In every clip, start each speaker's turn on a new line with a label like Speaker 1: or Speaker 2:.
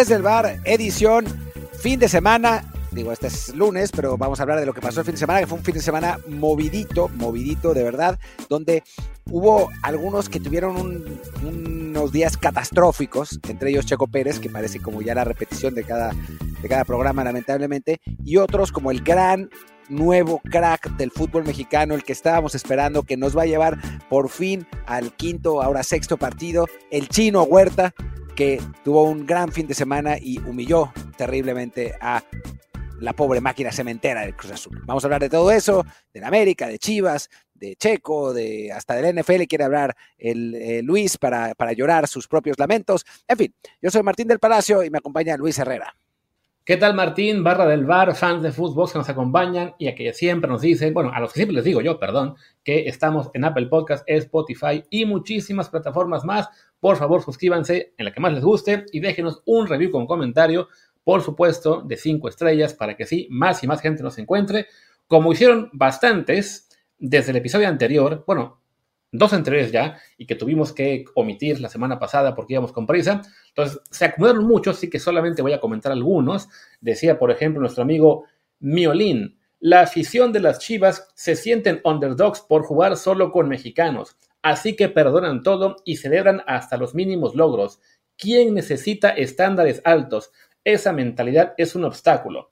Speaker 1: desde el bar, edición fin de semana. Digo, este es lunes, pero vamos a hablar de lo que pasó el fin de semana, que fue un fin de semana movidito, movidito de verdad, donde hubo algunos que tuvieron unos días catastróficos, entre ellos Checo Pérez, que parece como ya la repetición de cada, de cada programa, lamentablemente, y otros como el gran nuevo crack del fútbol mexicano, el que estábamos esperando, que nos va a llevar por fin al quinto, ahora sexto partido, el chino Huerta, que tuvo un gran fin de semana y humilló terriblemente a la pobre máquina cementera del Cruz Azul. Vamos a hablar de todo eso, de la América, de Chivas, de Checo, de hasta del NFL quiere hablar el, eh, Luis para, para llorar sus propios lamentos. En fin, yo soy Martín del Palacio y me acompaña Luis Herrera.
Speaker 2: ¿Qué tal Martín, barra del bar, fans de fútbol que nos acompañan y a que siempre nos dicen, bueno, a los que siempre les digo yo, perdón, que estamos en Apple Podcast, Spotify y muchísimas plataformas más. Por favor, suscríbanse en la que más les guste y déjenos un review con comentario, por supuesto, de cinco estrellas para que sí, más y más gente nos encuentre, como hicieron bastantes desde el episodio anterior, bueno, dos anteriores ya y que tuvimos que omitir la semana pasada porque íbamos con prisa. Entonces, se acumularon muchos, así que solamente voy a comentar algunos. Decía, por ejemplo, nuestro amigo Miolín, la afición de las Chivas se sienten underdogs por jugar solo con mexicanos, así que perdonan todo y celebran hasta los mínimos logros. ¿Quién necesita estándares altos? Esa mentalidad es un obstáculo.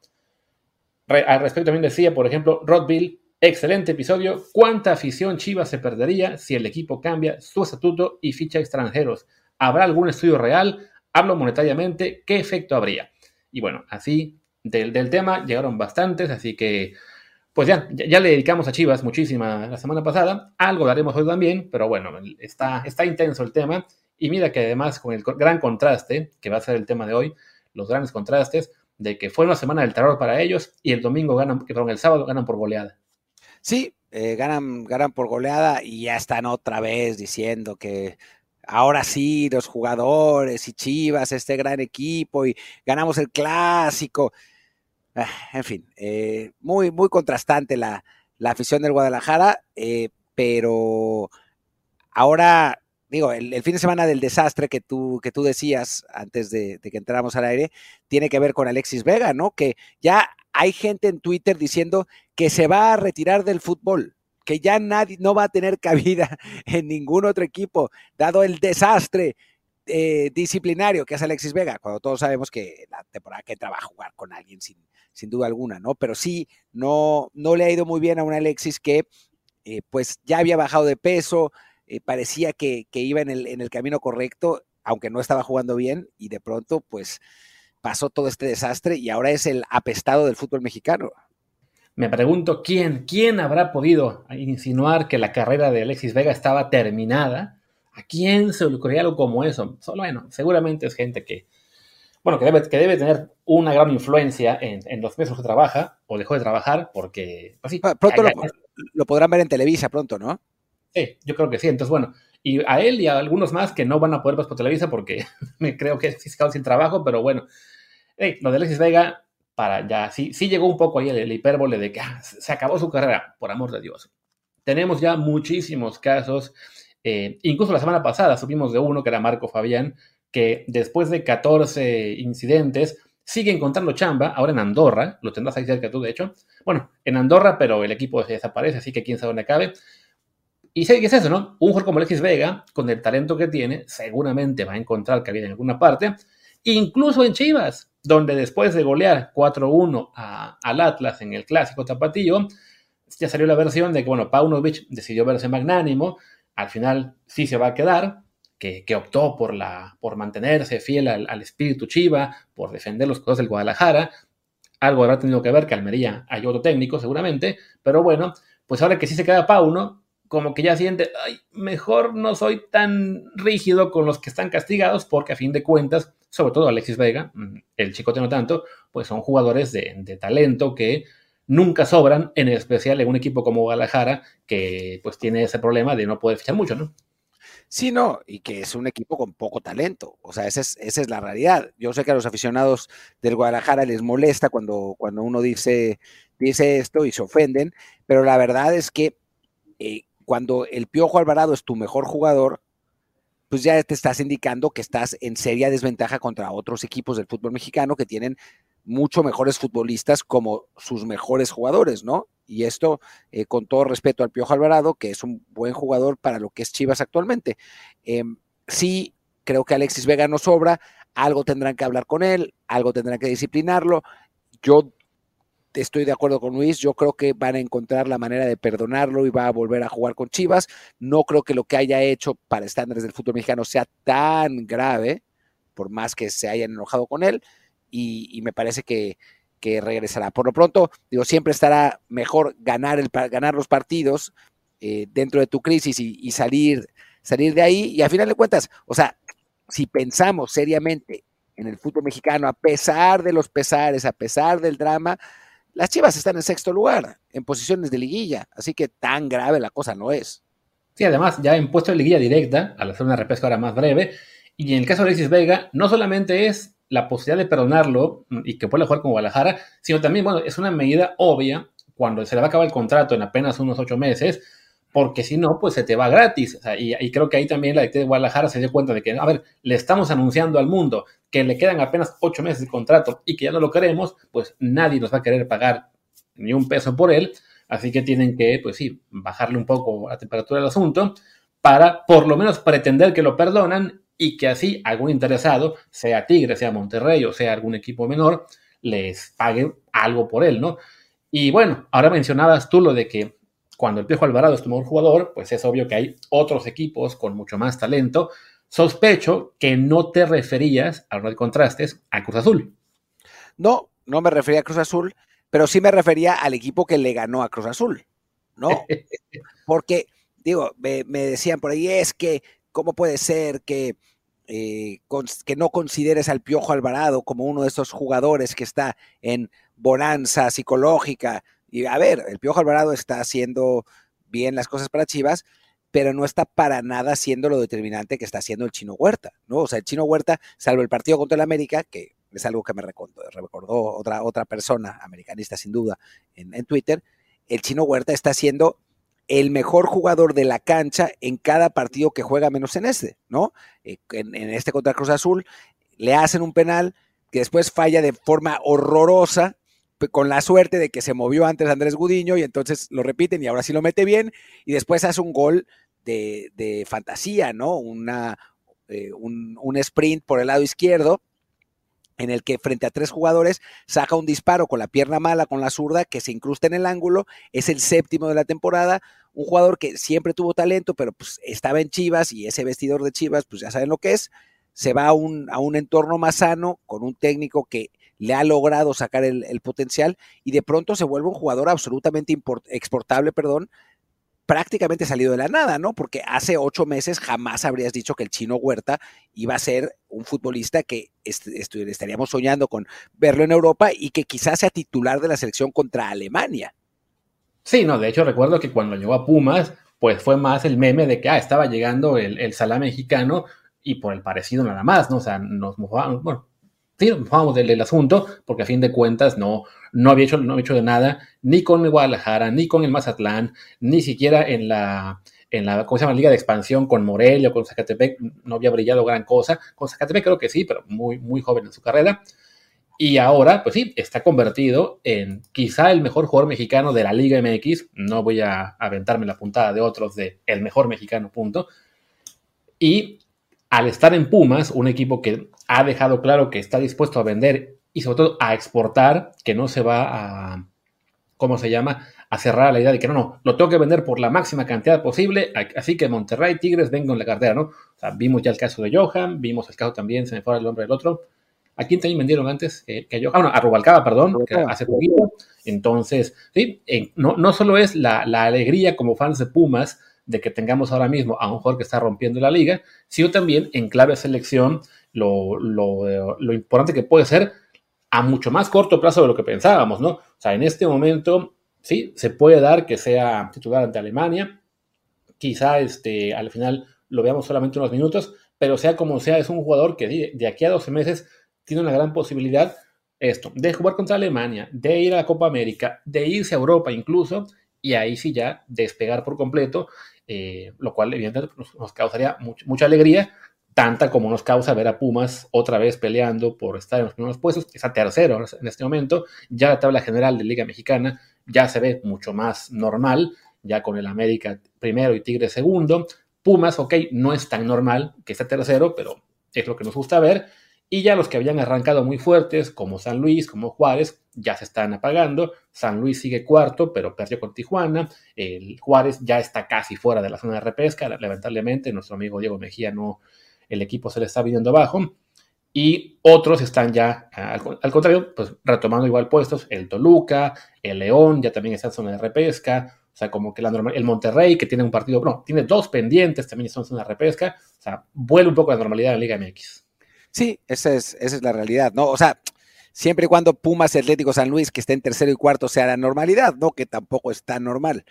Speaker 2: al respecto también decía, por ejemplo, Rodville, Excelente episodio. ¿Cuánta afición Chivas se perdería si el equipo cambia su estatuto y ficha extranjeros? ¿Habrá algún estudio real? Hablo monetariamente. ¿Qué efecto habría? Y bueno, así del, tema llegaron bastantes, así que pues ya, ya, le dedicamos a Chivas muchísima la semana pasada. Algo daremos hoy también, pero bueno, está, está intenso el tema. Y mira que además con el gran contraste, que va a ser el tema de hoy, los grandes contrastes, de que fue una semana del terror para ellos y el domingo ganan, perdón, el sábado ganan por goleada.
Speaker 1: Sí, eh, ganan, ganan por goleada y ya están otra vez diciendo que ahora sí, los jugadores y Chivas, este gran equipo y ganamos el clásico. Ah, en fin, eh, muy, muy contrastante la, afición del Guadalajara, eh, pero ahora, digo, el, fin de semana del desastre que tú, que tú decías antes de, de que entráramos al aire, tiene que ver con Alexis Vega, ¿no? Que ya hay gente en Twitter diciendo que se va a retirar del fútbol, que ya nadie no va a tener cabida en ningún otro equipo, dado el desastre eh, disciplinario que hace Alexis Vega, cuando todos sabemos que la temporada que entra va a jugar con alguien sin, sin duda alguna, ¿no? Pero sí, no, no le ha ido muy bien a un Alexis que eh, pues ya había bajado de peso, eh, parecía que, que iba en el, en el camino correcto, aunque no estaba jugando bien, y de pronto, pues pasó todo este desastre y ahora es el apestado del fútbol mexicano.
Speaker 2: Me pregunto quién, quién habrá podido insinuar que la carrera de Alexis Vega estaba terminada. ¿A quién se le ocurrió algo como eso? Solo, bueno, seguramente es gente que, bueno, que debe, que debe tener una gran influencia en, los meses que trabaja o dejó de trabajar, porque,
Speaker 1: pues ah, pronto lo, podrán ver en Televisa, pronto, ¿no?
Speaker 2: Sí, yo creo que sí. Entonces, bueno, y a él y a algunos más que no van a poder ver por Televisa porque me creo que es fiscal sin trabajo, pero bueno, lo de Alexis Vega, para ya, sí, sí llegó un poco ahí el, hipérbole de que ah, se acabó su carrera, por amor de Dios. Tenemos ya muchísimos casos, eh, incluso la semana pasada supimos de uno que era Marco Fabián, que después de 14 incidentes sigue encontrando chamba, ahora en Andorra, lo tendrás ahí cerca tú de hecho, bueno, en Andorra, pero el equipo se desaparece, así que quién sabe dónde acabe. Y sé que es eso, ¿no? Un jugador como Alexis Vega, con el talento que tiene, seguramente va a encontrar cabida en alguna parte, incluso en Chivas, donde después de golear 4-1 al Atlas en el clásico tapatillo, ya salió la versión de que, bueno, Paunovic decidió verse magnánimo, al final sí se va a quedar, que, optó por, la, por mantenerse fiel al, espíritu Chiva, por defender los cosas del Guadalajara, algo habrá tenido que ver que Almería hay otro técnico seguramente, pero bueno, pues ahora que sí se queda Pauno, como que ya siente, ay, mejor no soy tan rígido con los que están castigados, porque a fin de cuentas, sobre todo Alexis Vega, mm, el chicote no tanto, pues son jugadores de, talento que nunca sobran, en especial en un equipo como Guadalajara, que pues tiene ese problema de no poder fichar mucho, ¿no?
Speaker 1: Sí, no, y que es un equipo con poco talento. O sea, esa es, esa es la realidad. Yo sé que a los aficionados del Guadalajara les molesta cuando, cuando uno dice, dice esto y se ofenden, pero la verdad es que eh, cuando el Piojo Alvarado es tu mejor jugador, pues ya te estás indicando que estás en seria desventaja contra otros equipos del fútbol mexicano que tienen mucho mejores futbolistas como sus mejores jugadores, ¿no? Y esto, eh, con todo respeto al Piojo Alvarado, que es un buen jugador para lo que es Chivas actualmente. Em, sí, creo que Alexis Vega no sobra, algo tendrán que hablar con él, algo tendrán que disciplinarlo. Yo estoy de acuerdo con Luis, yo creo que van a encontrar la manera de perdonarlo y va a volver a jugar con Chivas. No creo que lo que haya hecho para estándares del fútbol mexicano sea tan grave, por más que se hayan enojado con él y, me parece que, regresará. Por lo pronto, digo, siempre estará mejor ganar, el, ganar los partidos eh, dentro de tu crisis y, salir, salir de ahí. Y a final de cuentas, o sea, si pensamos seriamente en el fútbol mexicano, a pesar de los pesares, a pesar del drama, las Chivas están en sexto lugar, en posiciones de liguilla, así que tan grave la cosa no es.
Speaker 2: Sí, además, ya en puesto de liguilla directa, al hacer una repesca ahora más breve, y en el caso de Alexis Vega, no solamente es la posibilidad de perdonarlo y que pueda jugar con Guadalajara, sino también, bueno, es una medida obvia cuando se le va a acabar el contrato en apenas unos ocho meses, porque si no, pues se te va gratis. y, creo que ahí también la de Guadalajara se dio cuenta de que, a ver, le estamos anunciando al mundo que le quedan apenas ocho meses de contrato y que ya no lo queremos, pues nadie nos va a querer pagar ni un peso por él. Así que tienen que, pues sí, bajarle un poco la temperatura del asunto para por lo menos pretender que lo perdonan y que así algún interesado, sea Tigre, sea Monterrey o sea algún equipo menor, les pague algo por él, ¿no? Y bueno, ahora mencionabas tú lo de que cuando el Piojo Alvarado es tu mejor jugador, pues es obvio que hay otros equipos con mucho más talento. Sospecho que no te referías, a de contrastes, a Cruz Azul.
Speaker 1: No, no me refería a Cruz Azul, pero sí me refería al equipo que le ganó a Cruz Azul, ¿no? Porque, digo, me, me decían por ahí, es que ¿Cómo puede ser que, eh, que no consideres al Piojo Alvarado como uno de esos jugadores que está en bonanza psicológica? Y a ver, el Piojo Alvarado está haciendo bien las cosas para Chivas, pero no está para nada siendo lo determinante que está haciendo el Chino Huerta, ¿no? O sea, el Chino Huerta, salvo el partido contra el América, que es algo que me recordó, recordó otra, otra persona, americanista sin duda, en, en Twitter, el Chino Huerta está haciendo el mejor jugador de la cancha en cada partido que juega, menos en este, ¿no? Eh, en, este contra Cruz Azul le hacen un penal que después falla de forma horrorosa, con la suerte de que se movió antes Andrés Gudiño y entonces lo repiten y ahora sí lo mete bien y después hace un gol de, fantasía, ¿no? Una, eh, un, un sprint por el lado izquierdo en el que frente a tres jugadores saca un disparo con la pierna mala, con la zurda, que se incrusta en el ángulo, es el séptimo de la temporada, un jugador que siempre tuvo talento, pero pues estaba en Chivas y ese vestidor de Chivas, pues ya saben lo que es, se va a un, a un entorno más sano, con un técnico que le ha logrado sacar el, potencial y de pronto se vuelve un jugador absolutamente exportable, perdón, prácticamente salido de la nada, ¿no? Porque hace ocho meses jamás habrías dicho que el chino Huerta iba a ser un futbolista que estaríamos soñando con verlo en Europa y que quizás sea titular de la selección contra Alemania.
Speaker 2: Sí, no, de hecho recuerdo que cuando llegó a Pumas, pues fue más el meme de que ah, estaba llegando el, el mexicano y por el parecido nada más, ¿no? O sea, nos mojábamos, bueno, sí, mojábamos del, del asunto, porque a fin de cuentas no, no había hecho, no había hecho de nada, ni con el Guadalajara, ni con el Mazatlán, ni siquiera en la, en la, ¿cómo se llama? Liga de expansión con Morelia, con Zacatepec, no había brillado gran cosa. Con Zacatepec creo que sí, pero muy, muy joven en su carrera. Y ahora, pues sí, está convertido en quizá el mejor jugador mexicano de la Liga MX. No voy a aventarme la puntada de otros de el mejor mexicano, punto. Y al estar en Pumas, un equipo que ha dejado claro que está dispuesto a vender y sobre todo a exportar, que no se va a, ¿cómo se llama? A cerrar la idea de que no, no, lo tengo que vender por la máxima cantidad posible, así que Monterrey, Tigres, vengo en la cartera, ¿no? O sea, vimos ya el caso de Johan, vimos el caso también, se me fue el nombre del otro. ¿A quién también vendieron antes que a Johan? Ah, bueno, a Rubalcaba, perdón, hace poquito. Entonces, sí, no, no solo es la, la alegría como fans de Pumas, de que tengamos ahora mismo a un jugador que está rompiendo la liga, sino también en clave selección lo, lo, lo, importante que puede ser a mucho más corto plazo de lo que pensábamos, ¿no? O sea, en este momento, sí, se puede dar que sea titular ante Alemania, quizá este, al final lo veamos solamente unos minutos, pero sea como sea, es un jugador que de aquí a 12 meses tiene una gran posibilidad esto, de jugar contra Alemania, de ir a la Copa América, de irse a Europa incluso, y ahí sí ya despegar por completo eh, lo cual evidentemente nos, causaría mucha alegría, tanta como nos causa ver a Pumas otra vez peleando por estar en los primeros puestos, está tercero en este momento, ya la tabla general de Liga Mexicana ya se ve mucho más normal, ya con el América primero y Tigre segundo, Pumas, ok, no es tan normal que esté tercero, pero es lo que nos gusta ver, y ya los que habían arrancado muy fuertes, como San Luis, como Juárez, ya se están apagando. San Luis sigue cuarto, pero perdió con Tijuana. El Juárez ya está casi fuera de la zona de repesca. Lamentablemente, nuestro amigo Diego Mejía no, el equipo se le está viniendo abajo. Y otros están ya, al, contrario, pues retomando igual puestos. El Toluca, el León, ya también está en zona de repesca. O sea, como que la el Monterrey, que tiene un partido, no, tiene dos pendientes, también está en zona de repesca. O sea, vuelve un poco la normalidad en la Liga MX.
Speaker 1: Sí, esa es, esa es la realidad, ¿no? O sea, siempre y cuando Pumas Atlético San Luis, que esté en tercero y cuarto, sea la normalidad, ¿no? Que tampoco es tan normal.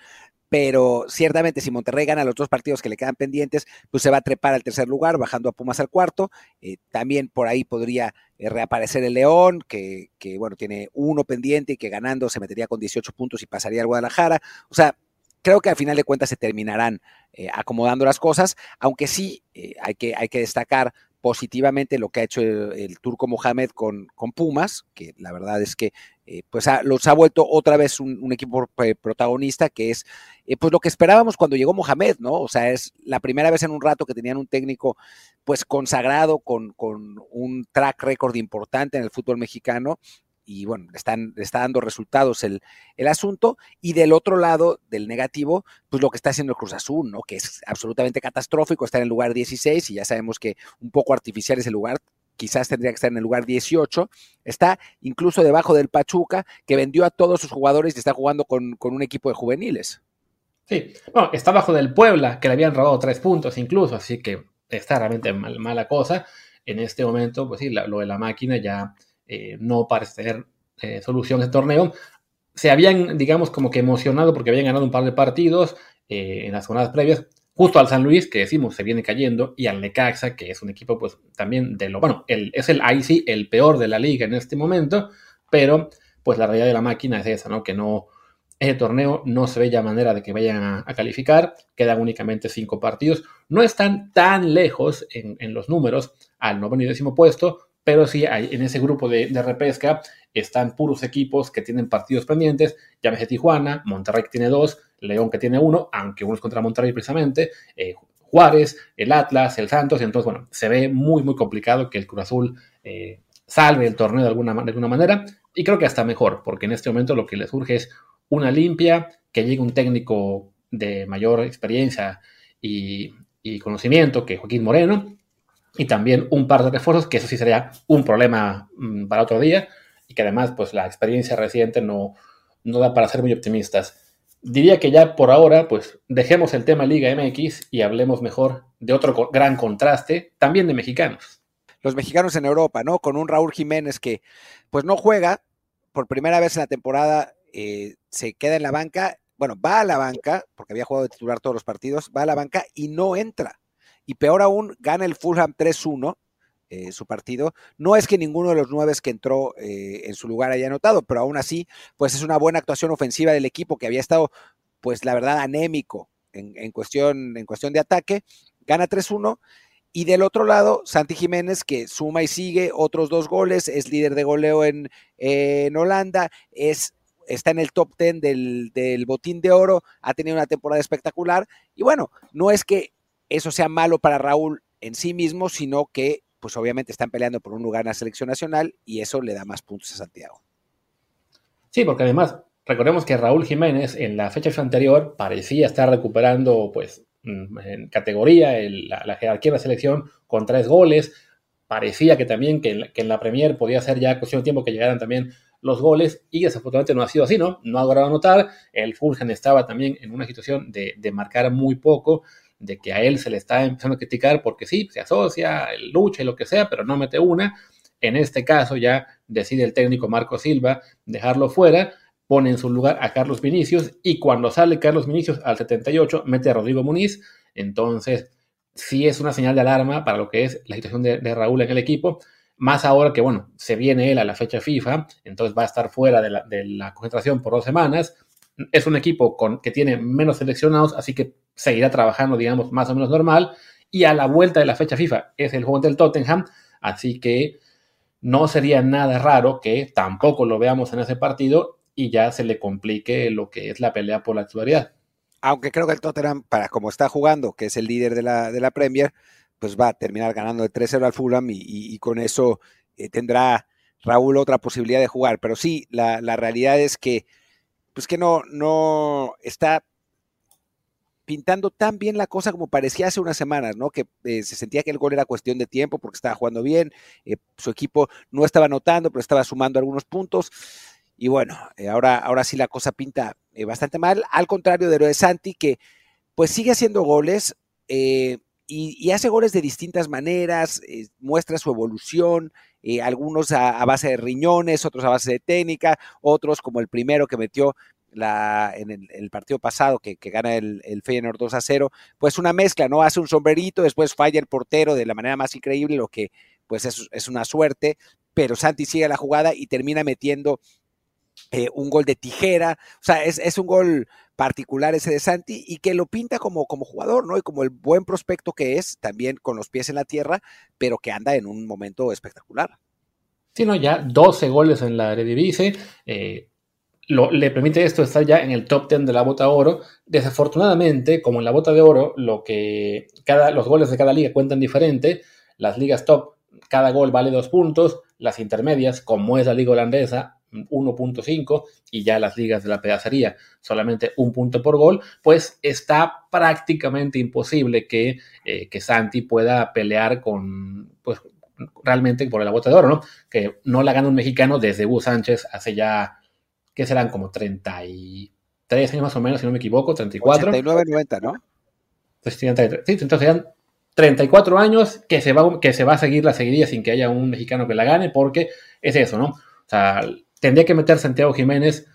Speaker 1: Pero ciertamente, si Monterrey gana los dos partidos que le quedan pendientes, pues se va a trepar al tercer lugar, bajando a Pumas al cuarto. Eh, también por ahí podría eh, reaparecer el León, que, que, bueno, tiene uno pendiente y que ganando se metería con 18 puntos y pasaría al Guadalajara. O sea, creo que al final de cuentas se terminarán eh, acomodando las cosas, aunque sí hay, que, hay que destacar positivamente lo que ha hecho el, turco Mohamed con, con, Pumas, que la verdad es que eh, pues los ha vuelto otra vez un, equipo protagonista, que es eh, pues lo que esperábamos cuando llegó Mohamed, ¿no? O sea, es la primera vez en un rato que tenían un técnico pues consagrado con, con un track record importante en el fútbol mexicano y bueno, están, está dando resultados el, el, asunto. Y del otro lado, del negativo, pues lo que está haciendo el Cruz Azul, ¿no? Que es absolutamente catastrófico estar en el lugar 16 y ya sabemos que un poco artificial es el lugar. Quizás tendría que estar en el lugar 18. Está incluso debajo del Pachuca, que vendió a todos sus jugadores y está jugando con, con un equipo de juveniles.
Speaker 2: Sí, bueno, está bajo del Puebla, que le habían robado tres puntos incluso, así que está realmente mal, mala cosa. En este momento, pues sí, lo de la máquina ya eh, no parece tener eh, solución este torneo. Se habían, digamos, como que emocionado porque habían ganado un par de partidos eh, en las jornadas previas, justo al San Luis, que decimos se viene cayendo, y al Necaxa, que es un equipo, pues también de lo, bueno, es el ahí el peor de la liga en este momento, pero pues la realidad de la máquina es esa, ¿no? Que no, ese torneo no se ve ya manera de que vayan a, calificar, quedan únicamente cinco partidos, no están tan lejos en, en los números al noveno y décimo puesto, pero sí hay, en ese grupo de, repesca están puros equipos que tienen partidos pendientes, llámese Tijuana, Monterrey que tiene dos, León que tiene uno, aunque uno es contra Monterrey precisamente, eh, Juárez, el Atlas, el Santos, y entonces, bueno, se ve muy, muy complicado que el Cruz Azul eh, salve el torneo de alguna, de alguna manera, y creo que hasta mejor, porque en este momento lo que le surge es una limpia, que llegue un técnico de mayor experiencia y conocimiento que Joaquín Moreno, y también un par de refuerzos, que eso sí sería un problema mm, para otro día y que además pues la experiencia reciente no, no da para ser muy optimistas. Diría que ya por ahora pues dejemos el tema Liga MX y hablemos mejor de otro gran contraste, también de mexicanos.
Speaker 1: Los mexicanos en Europa, ¿no? Con un Raúl Jiménez que pues no juega por primera vez en la temporada, eh, se queda en la banca, bueno, va a la banca, porque había jugado de titular todos los partidos, va a la banca y no entra y peor aún, gana el Fulham 3-1. Eh, su partido. No es que ninguno de los nueve que entró eh, en su lugar haya anotado, pero aún así, pues es una buena actuación ofensiva del equipo que había estado, pues la verdad, anémico en, cuestión, en cuestión de ataque. Gana 3-1. Y del otro lado, Santi Jiménez, que suma y sigue otros dos goles, es líder de goleo en, en Holanda, es, está en el top 10 del, del botín de oro, ha tenido una temporada espectacular. Y bueno, no es que eso sea malo para Raúl en sí mismo, sino que pues obviamente están peleando por un lugar en la selección nacional y eso le da más puntos a Santiago.
Speaker 2: Sí, porque además recordemos que Raúl Jiménez en la fecha anterior parecía estar recuperando pues mm, en categoría la, jerarquía de la selección con tres goles. Parecía que también que en, la, Premier podía ser ya cuestión de tiempo que llegaran también los goles y desafortunadamente no ha sido así, ¿no? No ha logrado anotar. El Fulham estaba también en una situación de, de marcar muy poco de que a él se le está empezando a criticar porque sí, se asocia, lucha y lo que sea, pero no mete una. En este caso ya decide el técnico Marco Silva dejarlo fuera, pone en su lugar a Carlos Vinicius y cuando sale Carlos Vinicius al 78 mete a Rodrigo Muniz. Entonces sí es una señal de alarma para lo que es la situación de, Raúl en el equipo. Más ahora que, bueno, se viene él a la fecha FIFA, entonces va a estar fuera de la, de la concentración por dos semanas es un equipo con, que tiene menos seleccionados, así que seguirá trabajando, digamos, más o menos normal. Y a la vuelta de la fecha FIFA es el juego del Tottenham, así que no sería nada raro que tampoco lo veamos en ese partido y ya se le complique lo que es la pelea por la titularidad.
Speaker 1: Aunque creo que el Tottenham, para como está jugando, que es el líder de la, de la Premier, pues va a terminar ganando de 3-0 al Fulham y, con eso eh, tendrá Raúl otra posibilidad de jugar. Pero sí, la, la realidad es que, pues que no, no está pintando tan bien la cosa como parecía hace unas semanas, ¿no? Que eh, se sentía que el gol era cuestión de tiempo porque estaba jugando bien, eh, su equipo no estaba anotando, pero estaba sumando algunos puntos. Y bueno, eh, ahora, ahora sí la cosa pinta bastante mal, al contrario de lo Santi, que pues sigue haciendo goles y, hace goles de distintas maneras, muestra su evolución, algunos a, base de riñones, otros a base de técnica, otros como el primero que metió la, en el, partido pasado que, gana el, el, Feyenoord 2 a 0, pues una mezcla, ¿no? Hace un sombrerito, después falla el portero de la manera más increíble, lo que pues es, es una suerte, pero Santi sigue la jugada y termina metiendo eh, un gol de tijera, o sea, es, es, un gol particular ese de Santi y que lo pinta como, como jugador, ¿no? Y como el buen prospecto que es, también con los pies en la tierra, pero que anda en un momento espectacular.
Speaker 2: Sí, no, ya 12 goles en la Eredivisie, eh, le permite esto estar ya en el top 10 de la bota de oro. Desafortunadamente, como en la bota de oro, lo que cada, los goles de cada liga cuentan diferente. Las ligas top, cada gol vale dos puntos. Las intermedias, como es la liga holandesa, 1.5 y ya las ligas de la pedacería solamente un punto por gol, pues está prácticamente imposible que, eh, que Santi pueda pelear con, pues realmente por la bota de oro, ¿no? Que no la gana un mexicano desde Hugo Sánchez hace ya que serán como 33 años más o menos, si no me equivoco, 34.
Speaker 1: 89, 90, ¿no?
Speaker 2: Pues sí, entonces serían 34 años que se, va, que se va a seguir la seguiría sin que haya un mexicano que la gane, porque es eso, ¿no? O sea, tendría que meter Santiago Jiménez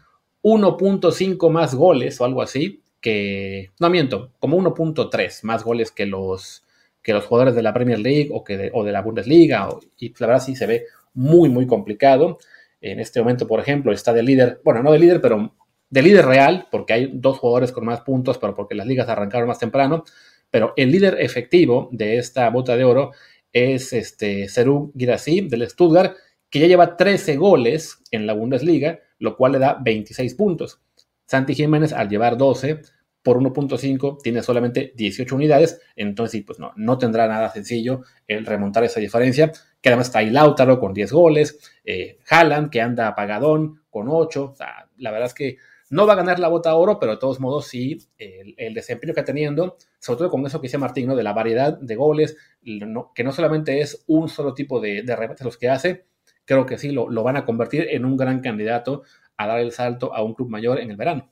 Speaker 2: 1.5 más goles o algo así, que, no miento, como 1.3 más goles que los, que los jugadores de la Premier League o, que de, la Bundesliga, y la verdad sí se ve muy, muy complicado. En este momento, por ejemplo, está de líder, bueno, no de líder, pero de líder real, porque hay dos jugadores con más puntos, pero porque las ligas arrancaron más temprano. Pero el líder efectivo de esta bota de oro es este Serú Girassi del Stuttgart, que ya lleva 13 goles en la Bundesliga, lo cual le da 26 puntos. Santi Jiménez, al llevar 12 por 1.5, tiene solamente 18 unidades, entonces pues no, no tendrá nada sencillo el remontar esa diferencia que además está ahí Lautaro con 10 goles, eh, Haaland que anda apagadón con 8, o sea, la verdad es que no va a ganar la bota oro, pero de todos modos sí, el, desempeño que está teniendo, sobre todo con eso que dice Martín, ¿no? de la variedad de goles, que no solamente es un solo tipo de, de remates los que hace, creo que sí lo, lo van a convertir en un gran candidato a dar el salto a un club mayor en el verano.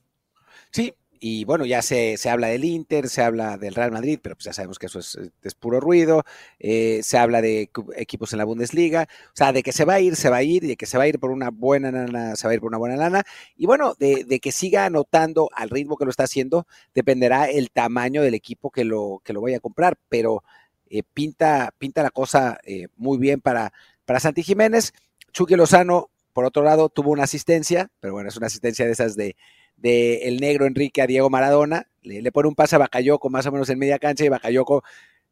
Speaker 1: Sí, y bueno, ya se, habla del Inter, se habla del Real Madrid, pero pues ya sabemos que eso es, puro ruido, eh, se habla de equipos en la Bundesliga, o sea, de que se va a ir, se va a ir, de que se va a ir por una buena lana, se va a ir por una buena lana, y bueno, de, que siga anotando al ritmo que lo está haciendo, dependerá el tamaño del equipo que lo, que lo vaya a comprar, pero eh, pinta, pinta la cosa eh, muy bien para, para Santi Jiménez. Chucky Lozano, por otro lado, tuvo una asistencia, pero bueno, es una asistencia de esas de de el negro Enrique a Diego Maradona, le, pone un pase a Bacayoco más o menos en media cancha y Bacayoco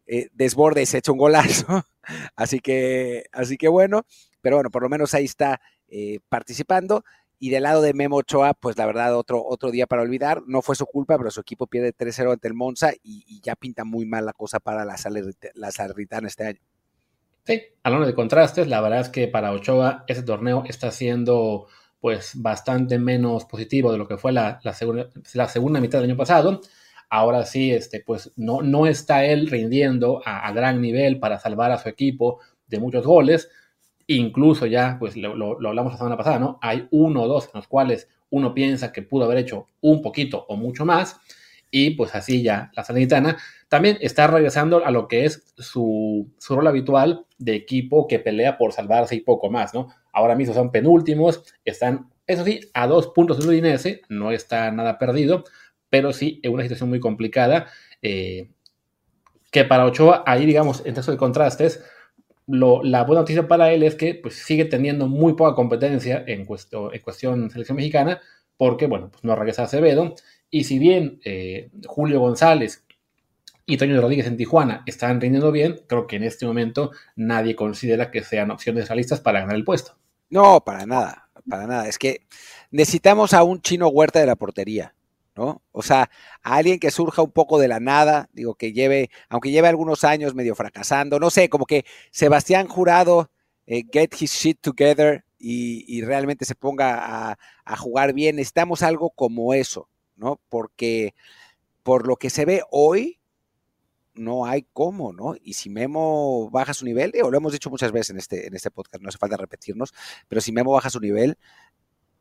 Speaker 1: eh, desborde y se echa un golazo. así que, así que bueno, pero bueno, por lo menos ahí está eh, participando. Y del lado de Memo Ochoa, pues la verdad, otro, otro día para olvidar. No fue su culpa, pero su equipo pierde 3-0 ante el Monza y, ya pinta muy mal la cosa para la, la Salernitana este año.
Speaker 2: Sí, hablando de contrastes, la verdad es que para Ochoa ese torneo está siendo pues bastante menos positivo de lo que fue la, segunda, mitad del año pasado. Ahora sí, este, pues no, no está él rindiendo a, gran nivel para salvar a su equipo de muchos goles. Incluso ya, pues lo, lo, hablamos la semana pasada, ¿no? Hay uno o dos en los cuales uno piensa que pudo haber hecho un poquito o mucho más. Y pues así ya la Sanitana también está regresando a lo que es su, su rol habitual de equipo que pelea por salvarse y poco más, ¿no? Ahora mismo son penúltimos, están, eso sí, a dos puntos del Udinese, no está nada perdido, pero sí en una situación muy complicada. Eh, que para Ochoa, ahí digamos, en caso de contrastes, la buena noticia para él es que pues, sigue teniendo muy poca competencia en, en cuestión selección mexicana, porque, bueno, pues no regresa Acevedo. Y si bien eh, Julio González y Toño Rodríguez en Tijuana están rindiendo bien, creo que en este momento nadie considera que sean opciones realistas para ganar el puesto.
Speaker 1: No, para nada, para nada. Es que necesitamos a un chino huerta de la portería. ¿no? O sea, a alguien que surja un poco de la nada, digo, que lleve, aunque lleve algunos años medio fracasando, no sé, como que Sebastián Jurado eh, get his shit together y, realmente se ponga a, jugar bien. Necesitamos algo como eso, ¿no? Porque por lo que se ve hoy, no hay cómo, ¿no? Y si Memo baja su nivel, digo, lo hemos dicho muchas veces en este, en este podcast, no hace falta repetirnos, pero si Memo baja su nivel,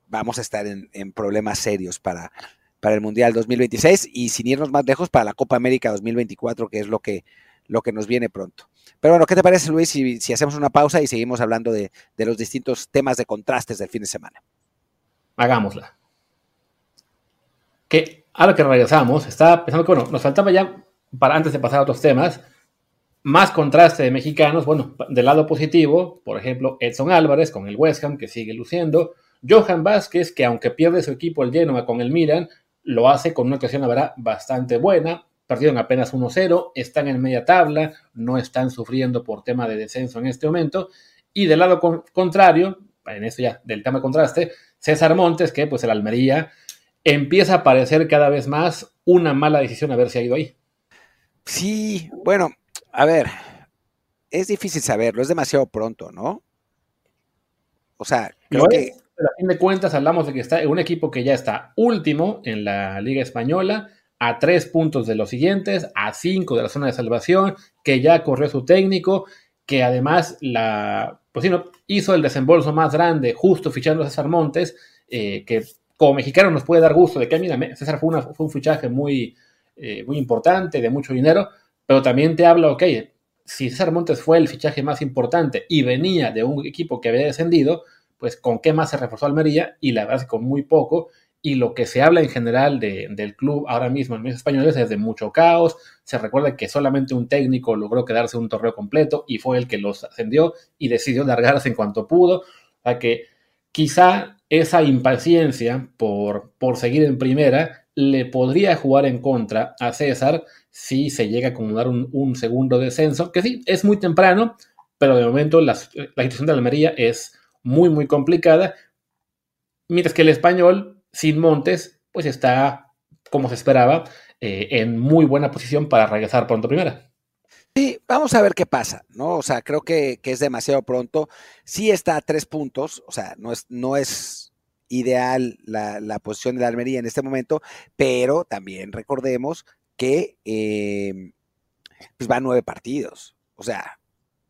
Speaker 1: vamos a estar en, en problemas serios para, para el Mundial 2026 y sin irnos más lejos para la Copa América 2024, que es lo que, lo que nos viene pronto. Pero bueno, ¿qué te parece, Luis, si, hacemos una pausa y seguimos hablando de, los distintos temas de contrastes del fin de semana?
Speaker 2: Hagámosla. Que ahora que regresamos, estaba pensando que bueno, nos faltaba ya, para antes de pasar a otros temas, más contraste de mexicanos. Bueno, del lado positivo, por ejemplo, Edson Álvarez con el West Ham, que sigue luciendo. Johan Vázquez, que aunque pierde su equipo el Genoa con el Milan, lo hace con una ocasión, la bastante buena. Perdieron apenas 1-0, están en media tabla, no están sufriendo por tema de descenso en este momento. Y del lado contrario, en esto ya del tema de contraste, César Montes, que pues el Almería empieza a parecer cada vez más una mala decisión haberse ido ahí.
Speaker 1: Sí, bueno, a ver, es difícil saberlo, es demasiado pronto, ¿no? O sea, creo que
Speaker 2: a fin de cuentas hablamos de que está un equipo que ya está último en la Liga Española, a tres puntos de los siguientes, a cinco de la zona de salvación, que ya corrió su técnico, que además la, pues hizo el desembolso más grande justo fichando a César Montes, eh, que como mexicano nos puede dar gusto de que, mira, César fue, fue un fichaje muy, eh, muy importante, de mucho dinero, pero también te habla, ok, si César Montes fue el fichaje más importante y venía de un equipo que había descendido, pues con qué más se reforzó Almería y la verdad es que con muy poco. Y lo que se habla en general del club ahora mismo en meses españoles es de mucho caos. Se recuerda que solamente un técnico logró quedarse un torneo completo y fue el que los ascendió y decidió largarse en cuanto pudo. O sea que quizá esa impaciencia por, por seguir en primera le podría jugar en contra a César si se llega a acomodar un, un segundo descenso, que sí, es muy temprano, pero de momento la, la situación de Almería es muy, muy complicada. Mientras que el español, sin Montes, pues está, como se esperaba, eh, en muy buena posición para regresar pronto primera.
Speaker 1: Sí, vamos a ver qué pasa, ¿no? O sea, creo que, es demasiado pronto. Sí está a tres puntos, o sea, no es, no es ideal la, posición de la Almería en este momento, pero también recordemos que eh, pues va a nueve partidos, o sea,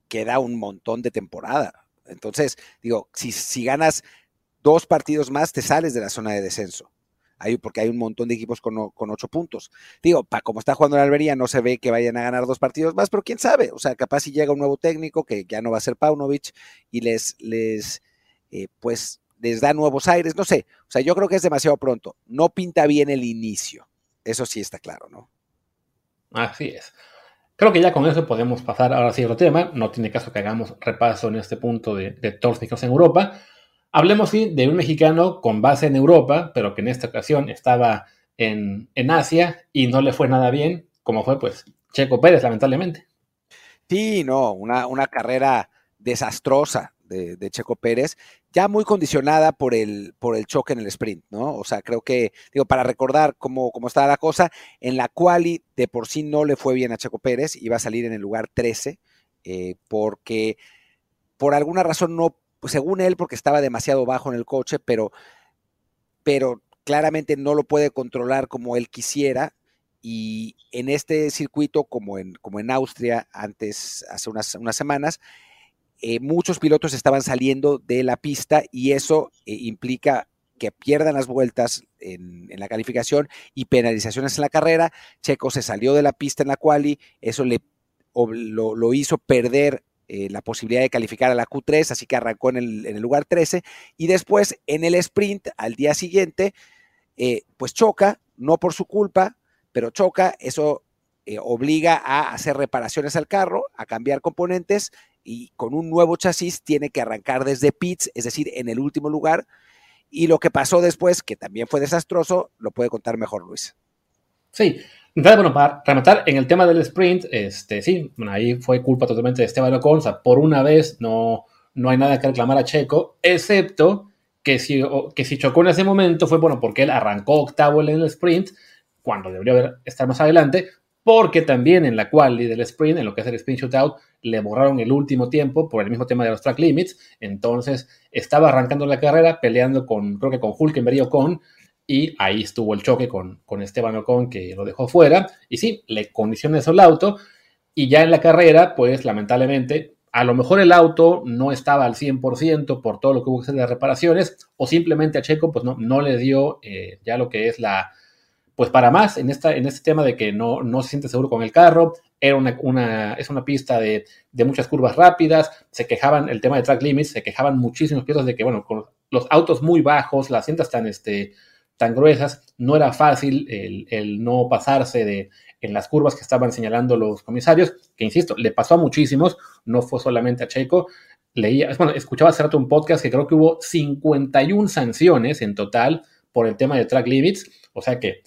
Speaker 1: queda un montón de temporada. Entonces, digo, si, si ganas dos partidos más, te sales de la zona de descenso. Hay, porque hay un montón de equipos con, con ocho puntos. Digo, para como está jugando la Albería, no se ve que vayan a ganar dos partidos más, pero quién sabe. O sea, capaz si llega un nuevo técnico, que ya no va a ser Paunovic, y les, les eh, pues, les da nuevos aires, no sé. O sea, yo creo que es demasiado pronto. No pinta bien el inicio. Eso sí está claro, ¿no?
Speaker 2: Así es. Creo que ya con eso podemos pasar ahora sí otro tema. No tiene caso que hagamos repaso en este punto de, de todos en Europa. Hablemos sí de un mexicano con base en Europa, pero que en esta ocasión estaba en, en Asia y no le fue nada bien, como fue pues Checo Pérez, lamentablemente.
Speaker 1: Sí, no, una, una carrera desastrosa de, Checo Pérez, ya muy condicionada por el, por el choque en el sprint, ¿no? O sea, creo que, digo, para recordar cómo, cómo estaba la cosa, en la quali de por sí no le fue bien a Checo Pérez, iba a salir en el lugar 13, eh, porque por alguna razón no, pues, según él, porque estaba demasiado bajo en el coche, pero, pero claramente no lo puede controlar como él quisiera, y en este circuito, como en, como en Austria antes, hace unas, unas semanas, eh, muchos pilotos estaban saliendo de la pista y eso eh, implica que pierdan las vueltas en, la calificación y penalizaciones en la carrera. Checo se salió de la pista en la quali, eso le, lo, hizo perder eh, la posibilidad de calificar a la Q3, así que arrancó en el, lugar 13 y después en el sprint al día siguiente, pues choca, no por su culpa, pero choca, eso obliga a hacer reparaciones al carro, a cambiar componentes y con un nuevo chasis tiene que arrancar desde pits, es decir, en el último lugar, Y lo que pasó después, que también fue desastroso, lo puede contar mejor Luis.
Speaker 2: Sí, entonces, bueno, para rematar, en el tema del sprint, este, sí, ahí fue culpa totalmente de Esteban Ocon, o sea, por una vez no, no hay nada que reclamar a Checo, excepto que si, que si chocó en ese momento fue, bueno, porque él arrancó octavo en el sprint, cuando debería haber estar más adelante, porque también en la cual del sprint, en lo que es el sprint shootout, le borraron el último tiempo por el mismo tema de los track limits, entonces estaba arrancando la carrera, peleando con, creo que con Hulkenberg o con y ahí estuvo el choque con, con Esteban Ocon que lo dejó fuera, y sí, le condiciona eso el auto, y ya en la carrera, pues lamentablemente, a lo mejor el auto no estaba al 100% por todo lo que hubo que hacer de reparaciones, o simplemente a Checo pues no, no le dio eh, ya lo que es la, pues para más en, esta, en este tema de que no, no se siente seguro con el carro, era una, es una pista de, de, muchas curvas rápidas, se quejaban, el tema de track limits, se quejaban muchísimos pilotos de que, bueno, con los autos muy bajos, las cintas tan, este, tan gruesas, no era fácil el, no pasarse de, en las curvas que estaban señalando los comisarios, que insisto, le pasó a muchísimos, no fue solamente a Checo. Leía, bueno, escuchaba hace rato un podcast que creo que hubo 51 sanciones en total por el tema de track limits, o sea que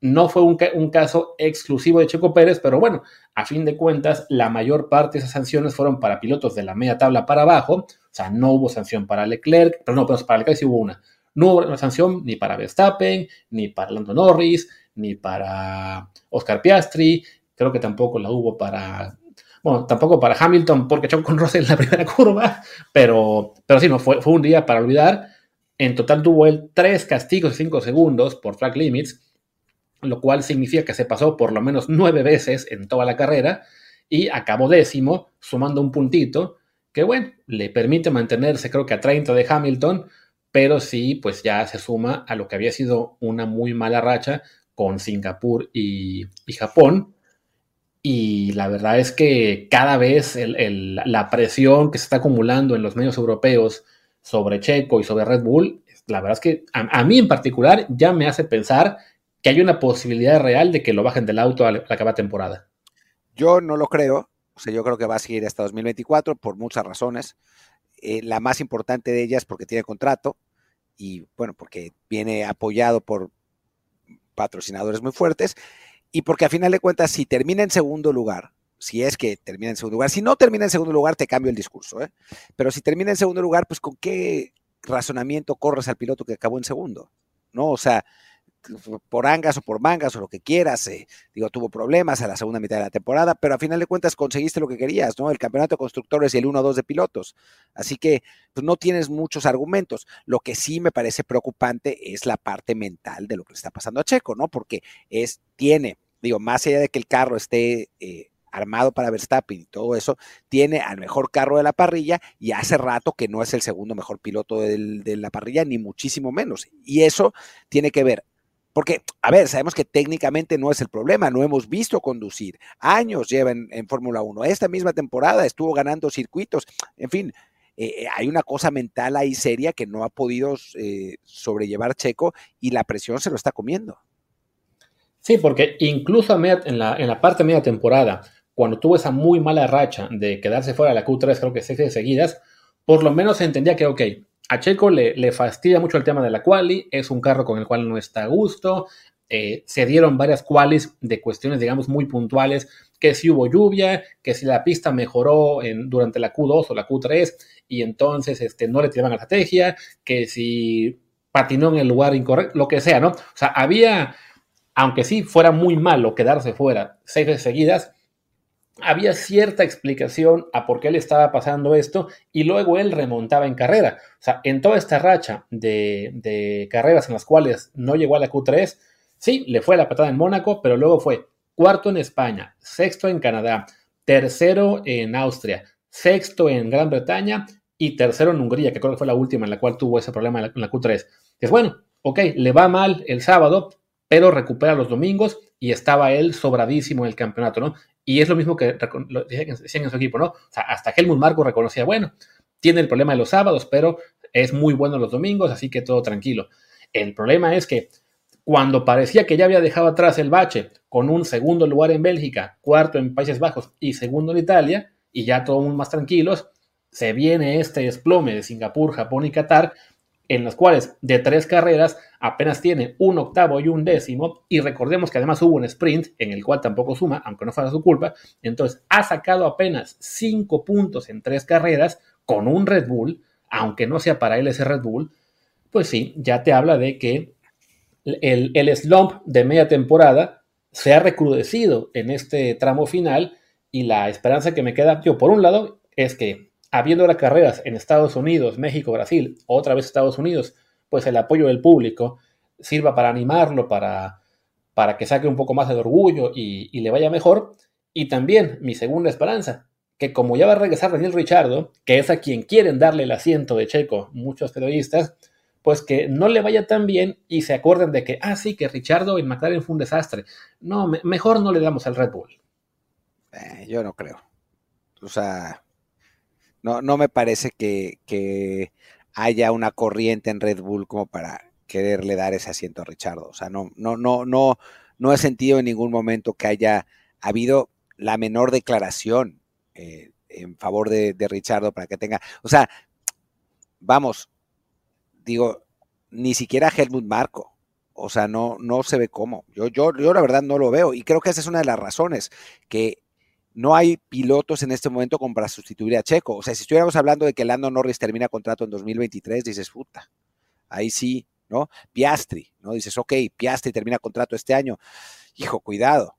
Speaker 2: no fue un, un, caso exclusivo de Checo Pérez, pero bueno, a fin de cuentas, la mayor parte de esas sanciones fueron para pilotos de la media tabla para abajo, o sea, no hubo sanción para Leclerc, pero no, pero para Leclerc sí hubo una. No hubo una sanción ni para Verstappen, ni para Lando Norris, ni para Oscar Piastri, creo que tampoco la hubo para, bueno, tampoco para Hamilton porque chocó con Russell en la primera curva, pero, pero sí, no, fue, fue un día para olvidar. En total tuvo él tres castigos de cinco segundos por track limits, lo cual significa que se pasó por lo menos nueve veces en toda la carrera y acabó décimo, sumando un puntito, que bueno, le permite mantenerse creo que a 30 de Hamilton, pero sí, pues ya se suma a lo que había sido una muy mala racha con Singapur y, Japón. Y la verdad es que cada vez la presión que se está acumulando en los medios europeos sobre Checo y sobre Red Bull, la verdad es que a, mí en particular ya me hace pensar que hay una posibilidad real de que lo bajen del auto a la acaba temporada.
Speaker 1: Yo no lo creo. O sea, yo creo que va a seguir hasta 2024 por muchas razones. Eh, la más importante de ellas porque tiene contrato y bueno, porque viene apoyado por, patrocinadores muy fuertes y porque a final de cuentas, si termina en segundo lugar, si es que termina en segundo lugar, si no termina en segundo lugar, te cambio el discurso, ¿eh? pero si termina en segundo lugar, pues con qué razonamiento corres al piloto que acabó en segundo, ¿no? O sea, por angas o por mangas o lo que quieras, eh, digo, tuvo problemas a la segunda mitad de la temporada, pero a final de cuentas conseguiste lo que querías, ¿no? El campeonato de constructores y el 1-2 de pilotos. Así que pues, no tienes muchos argumentos. Lo que sí me parece preocupante es la parte mental de lo que le está pasando a Checo, ¿no? Porque es, tiene, digo, más allá de que el carro esté... Eh, armado para Verstappen y todo eso, tiene al mejor carro de la parrilla y hace rato que no es el segundo mejor piloto de la parrilla, ni muchísimo menos. Y eso tiene que ver porque, a ver, sabemos que técnicamente no es el problema, no hemos visto conducir. Años lleva en, Fórmula 1. Esta misma temporada estuvo ganando circuitos. En fin, eh, eh, hay una cosa mental ahí seria que no ha podido eh, sobrellevar Checo y la presión se lo está comiendo.
Speaker 2: Sí, porque incluso en la, en la parte media temporada, cuando tuvo esa muy mala racha de quedarse fuera de la Q3, creo que seis seguidas, por lo menos entendía que, ok, a Checo le, fastidia mucho el tema de la quali, es un carro con el cual no está a gusto. Eh, se dieron varias qualis de cuestiones, digamos, muy puntuales, que si hubo lluvia, que si la pista mejoró en, durante la Q2 o la Q3 y entonces este, no le tiraban estrategia, que si patinó en el lugar incorrecto, lo que sea, ¿no? O sea, había, aunque sí fuera muy malo quedarse fuera seis veces seguidas, había cierta explicación a por qué le estaba pasando esto y luego él remontaba en carrera. O sea, en toda esta racha de, carreras en las cuales no llegó a la Q3, sí, le fue la patada en Mónaco, pero luego fue cuarto en España, sexto en Canadá, tercero en Austria, sexto en Gran Bretaña y tercero en Hungría, que creo que fue la última en la cual tuvo ese problema en la, Q3. Es bueno, ok, le va mal el sábado, pero recupera los domingos y estaba él sobradísimo en el campeonato, ¿no? Y es lo mismo que decían en su equipo, ¿no? O sea, hasta Helmut Marco reconocía, bueno, tiene el problema de los sábados, pero es muy bueno los domingos, así que todo tranquilo. El problema es que cuando parecía que ya había dejado atrás el bache con un segundo lugar en Bélgica, cuarto en Países Bajos y segundo en Italia, y ya todos más tranquilos, se viene este desplome de Singapur, Japón y Qatar, en las cuales de tres carreras apenas tiene un octavo y un décimo, y recordemos que además hubo un sprint en el cual tampoco suma, aunque no fuera su culpa, entonces ha sacado apenas cinco puntos en tres carreras con un Red Bull, aunque no sea para él ese Red Bull, pues sí, ya te habla de que el, el slump de media temporada se ha recrudecido en este tramo final y la esperanza que me queda, yo por un lado, es que habiendo las carreras en Estados Unidos, México, Brasil, otra vez Estados Unidos, pues el apoyo del público sirva para animarlo, para, para que saque un poco más de orgullo y, le vaya mejor. Y también mi segunda esperanza, que como ya va a regresar Daniel Richardo, que es a quien quieren darle el asiento de Checo muchos periodistas, pues que no le vaya tan bien y se acuerden de que, ah, sí, que Richardo en McLaren fue un desastre. No, mejor no le damos al Red Bull.
Speaker 1: Eh, yo no creo. O sea, no, no me parece que, haya una corriente en Red Bull como para quererle dar ese asiento a Richardo. O sea, no, no, no, no, no he sentido en ningún momento que haya habido la menor declaración eh, en favor de, de Richardo para que tenga. O sea, vamos, digo, ni siquiera Helmut Marco. O sea, no, no se ve cómo. Yo, yo, yo la verdad no lo veo. Y creo que esa es una de las razones, que no hay pilotos en este momento como para sustituir a Checo. O sea, si estuviéramos hablando de que Lando Norris termina contrato en 2023, dices, puta, ahí sí, ¿no? Piastri, ¿no? Dices, ok, Piastri termina contrato este año. Hijo, cuidado.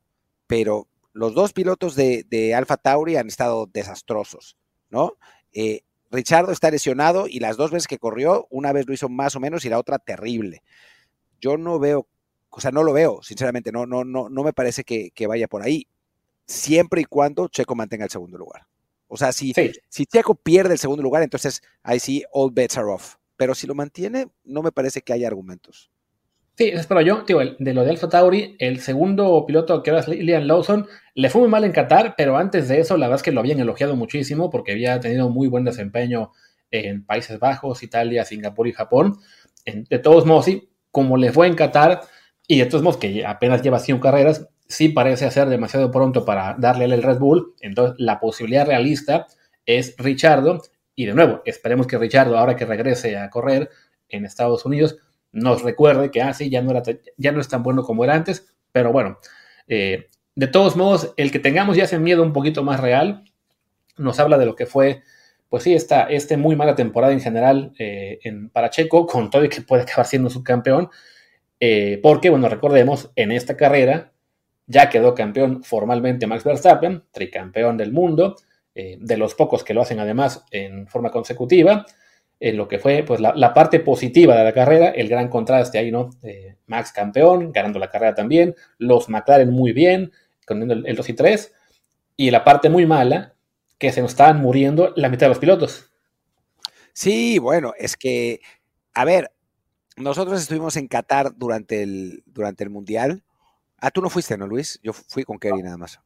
Speaker 1: Pero los dos pilotos de, Alfa Tauri han estado desastrosos, ¿no? Eh, Richardo está lesionado y las dos veces que corrió, una vez lo hizo más o menos y la otra terrible. Yo no veo, o sea, no lo veo, sinceramente, no, no, no, no me parece que vaya por ahí siempre y cuando Checo mantenga el segundo lugar. O sea, si, si Checo pierde el segundo lugar, entonces ahí sí, all bets are off. Pero si lo mantiene, no me parece que haya argumentos.
Speaker 2: Sí, espero yo. Tío, de lo de Alfa Tauri, el segundo piloto que era Liam Lawson, le fue muy mal en Qatar, pero antes de eso, la verdad es que lo habían elogiado muchísimo porque había tenido muy buen desempeño en Países Bajos, Italia, Singapur y Japón. de todos modos, sí, como le fue en Qatar, y de todos modos que apenas lleva 100 carreras, sí parece ser demasiado pronto para darle el Red Bull. Entonces, la posibilidad realista es Richardo. Y de nuevo, esperemos que Richardo, ahora que regrese a correr en Estados Unidos, nos recuerde que, ah, ya no, era, es tan bueno como era antes. Pero bueno, eh, de todos modos, el que tengamos ya ese miedo un poquito más real, nos habla de lo que fue, pues sí, esta este muy mala temporada en general eh, en, para Checo, con todo y que puede acabar siendo subcampeón. Eh, porque, bueno, recordemos, en esta carrera ya quedó campeón formalmente Max Verstappen, tricampeón del mundo, eh, de los pocos que lo hacen además en forma consecutiva. En lo que fue pues, la, parte positiva de la carrera, el gran contraste ahí, ¿no? Eh, Max campeón, ganando la carrera también, los McLaren muy bien, con el, el 2 y 3, y la parte muy mala, que se nos estaban muriendo la mitad de los pilotos.
Speaker 1: Sí, bueno, es que, a ver, nosotros estuvimos en Qatar durante el, durante el Mundial Ah, tú no fuiste, ¿no, Luis? Yo fui con Kerry nada más.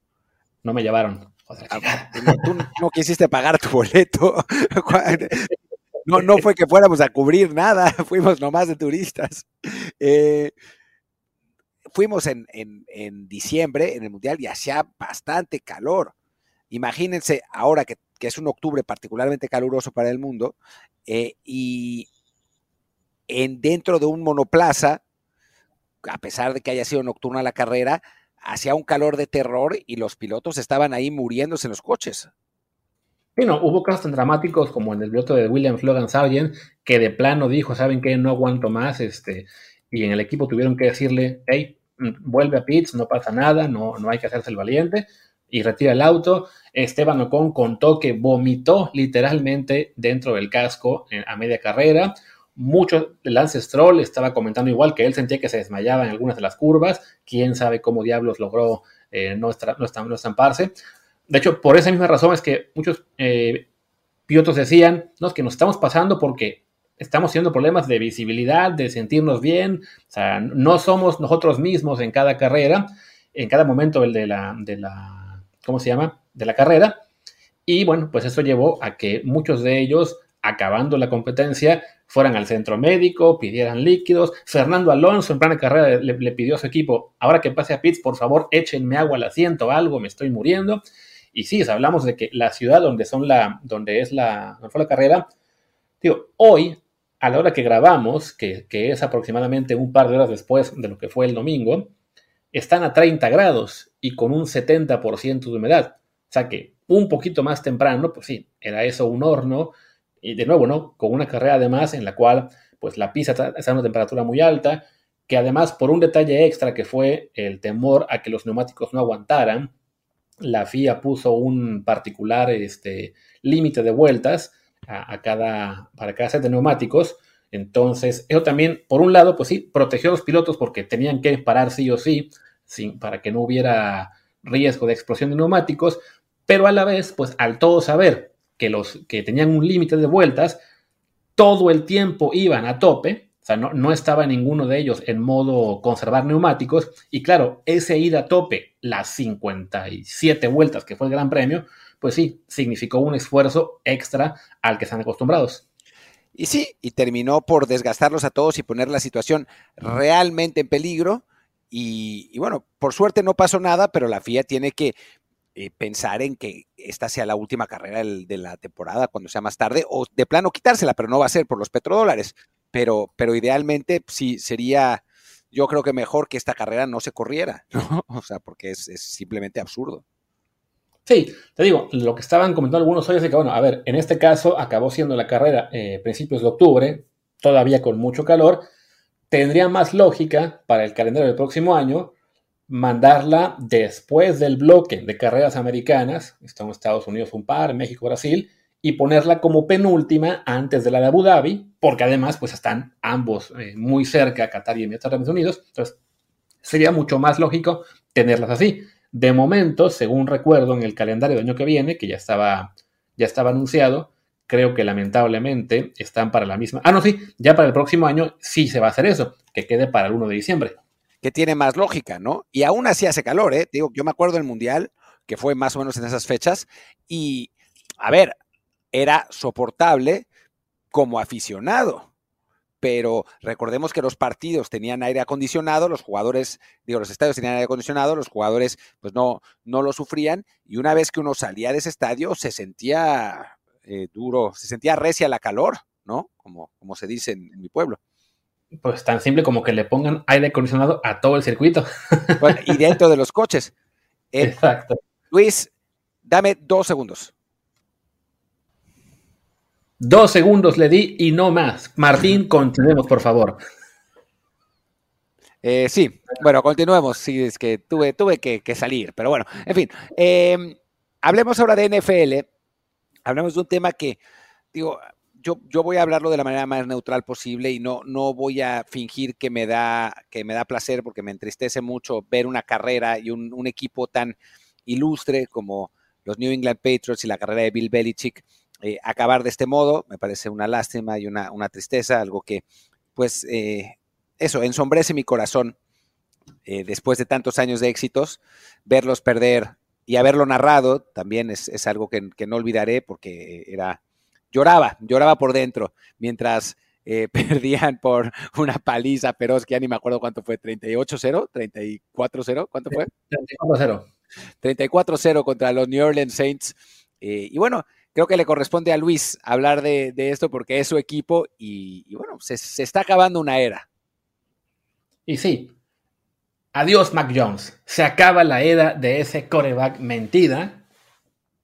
Speaker 2: No me llevaron.
Speaker 1: Ah, tú no quisiste pagar tu boleto. No, no fue que fuéramos a cubrir nada, fuimos nomás de turistas. Eh, fuimos en, diciembre en el Mundial y hacía bastante calor. Imagínense ahora que, es un octubre particularmente caluroso para el mundo eh, y en, dentro de un monoplaza a pesar de que haya sido nocturna la carrera, hacía un calor de terror y los pilotos estaban ahí muriéndose en los coches.
Speaker 2: Sí, no, hubo casos tan dramáticos como en el piloto de William Flogan Sargent, que de plano dijo, ¿saben qué? No aguanto más, este, y en el equipo tuvieron que decirle, hey, mm, vuelve a pits, no pasa nada, no, no hay que hacerse el valiente, y retira el auto. Esteban Ocon contó que vomitó literalmente dentro del casco eh, a media carrera mucho, Lance Stroll estaba comentando igual que él sentía que se desmayaba en algunas de las curvas. Quién sabe cómo diablos logró eh, no, no, estamparse. De hecho, por esa misma razón es que muchos eh, pilotos decían, no, es que nos estamos pasando porque estamos teniendo problemas de visibilidad, de sentirnos bien. O sea, no somos nosotros mismos en cada carrera, en cada momento el de la, de la, ¿cómo se llama? De la carrera. Y bueno, pues eso llevó a que muchos de ellos, acabando la competencia, fueran al centro médico, pidieran líquidos. Fernando Alonso en plan de carrera le, pidió a su equipo, ahora que pase a pits, por favor, échenme agua al asiento, algo, me estoy muriendo. Y sí, hablamos de que la ciudad donde son la, donde es la, donde fue la carrera, digo, hoy a la hora que grabamos, que, que, es aproximadamente un par de horas después de lo que fue el domingo, están a 30 grados y con un 70% de humedad. O sea que un poquito más temprano, pues sí, era eso un horno. Y de nuevo, ¿no? Con una carrera además en la cual pues la pista está a una temperatura muy alta, que además por un detalle extra que fue el temor a que los neumáticos no aguantaran, la FIA puso un particular este, límite de vueltas a, cada, para cada set de neumáticos. Entonces, eso también, por un lado, pues sí, protegió a los pilotos porque tenían que parar sí o sí, sin, para que no hubiera riesgo de explosión de neumáticos, pero a la vez, pues al todo saber que los que tenían un límite de vueltas, todo el tiempo iban a tope, o sea, no, no, estaba ninguno de ellos en modo conservar neumáticos, y claro, ese ir a tope, las 57 vueltas que fue el Gran Premio, pues sí, significó un esfuerzo extra al que están acostumbrados.
Speaker 1: Y sí, y terminó por desgastarlos a todos y poner la situación realmente en peligro. Y, bueno, por suerte no pasó nada, pero la FIA tiene que eh, pensar en que esta sea la última carrera de la temporada cuando sea más tarde, o de plano quitársela, pero no va a ser por los petrodólares. Pero, pero idealmente sí sería, yo creo que mejor que esta carrera no se corriera, ¿no? O sea, porque es simplemente absurdo.
Speaker 2: Sí, te digo, lo que estaban comentando algunos hoy es que, bueno, a ver, en este caso acabó siendo la carrera eh, principios de octubre, todavía con mucho calor, tendría más lógica para el calendario del próximo año mandarla después del bloque de carreras americanas, estamos Estados Unidos un par, México, Brasil, y ponerla como penúltima antes de la de Abu Dhabi, porque además pues están ambos eh, muy cerca, Qatar y Estados Unidos, entonces sería mucho más lógico tenerlas así. De momento, según recuerdo en el calendario del año que viene, que ya estaba, ya estaba anunciado, creo que lamentablemente están para la misma. Ah, no, sí, ya para el próximo año sí se va a hacer eso, que quede para el 1 de diciembre.
Speaker 1: Que tiene más lógica, ¿no? Y aún así hace calor, ¿eh? Digo, yo me acuerdo del Mundial, que fue más o menos en esas fechas, y, a ver, era soportable como aficionado pero recordemos que los partidos tenían aire acondicionado, los jugadores, digo, los estadios tenían aire acondicionado, los jugadores pues no, no lo sufrían y una vez que uno salía de ese estadio se sentía eh, duro, se sentía recia la calor, ¿no? Como, como se dice en, mi pueblo.
Speaker 2: Pues tan simple como que le pongan aire acondicionado a todo el circuito.
Speaker 1: y dentro de los coches.
Speaker 2: Eh, Exacto.
Speaker 1: Luis, dame dos segundos.
Speaker 2: Dos segundos le di y no más. Martín, continuemos, por favor.
Speaker 1: Eh, sí, bueno, continuemos. Sí, es que tuve, tuve que, salir, pero bueno, en fin. Em, hablemos ahora de NFL. Hablemos de un tema que, digo, yo, yo, voy a hablarlo de la manera más neutral posible y no, no voy a fingir que me, da, que me da placer porque me entristece mucho ver una carrera y un, equipo tan ilustre como los New England Patriots y la carrera de Bill Belichick eh, acabar de este modo. Me parece una lástima y una, tristeza, algo que, pues, eh, eso, ensombrece mi corazón eh, después de tantos años de éxitos, verlos perder y haberlo narrado también es, algo que, no olvidaré porque era, lloraba, lloraba por dentro, mientras perdían por una paliza feroz, que ya ni me acuerdo cuánto fue, 38-0, 34-0, ¿cuánto fue?
Speaker 2: 34-0.
Speaker 1: 34-0 contra los New Orleans Saints. y bueno, creo que le corresponde a Luis hablar de, esto porque es su equipo y, bueno, se, está acabando una era.
Speaker 2: Y sí, adiós Mac Jones, se acaba la era de ese coreback mentida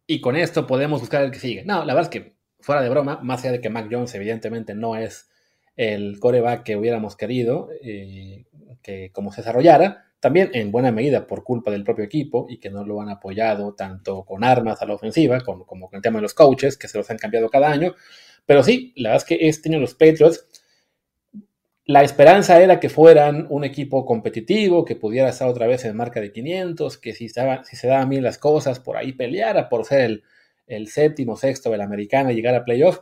Speaker 2: y con esto podemos buscar el que sigue. No, la verdad es que fuera de broma, más allá de que Mac Jones evidentemente no es el coreback que hubiéramos querido eh, que como se desarrollara, también en buena medida por culpa del propio equipo y que no lo han apoyado tanto con armas a la ofensiva como, con el tema de los coaches, que se los han cambiado cada año. Pero sí, la verdad es que este año los Patriots, la esperanza era que fueran un equipo competitivo, que pudiera estar otra vez en marca de 500, que si, si se daban bien las cosas, por ahí peleara por ser el, el séptimo, sexto de la americana y llegar a playoff.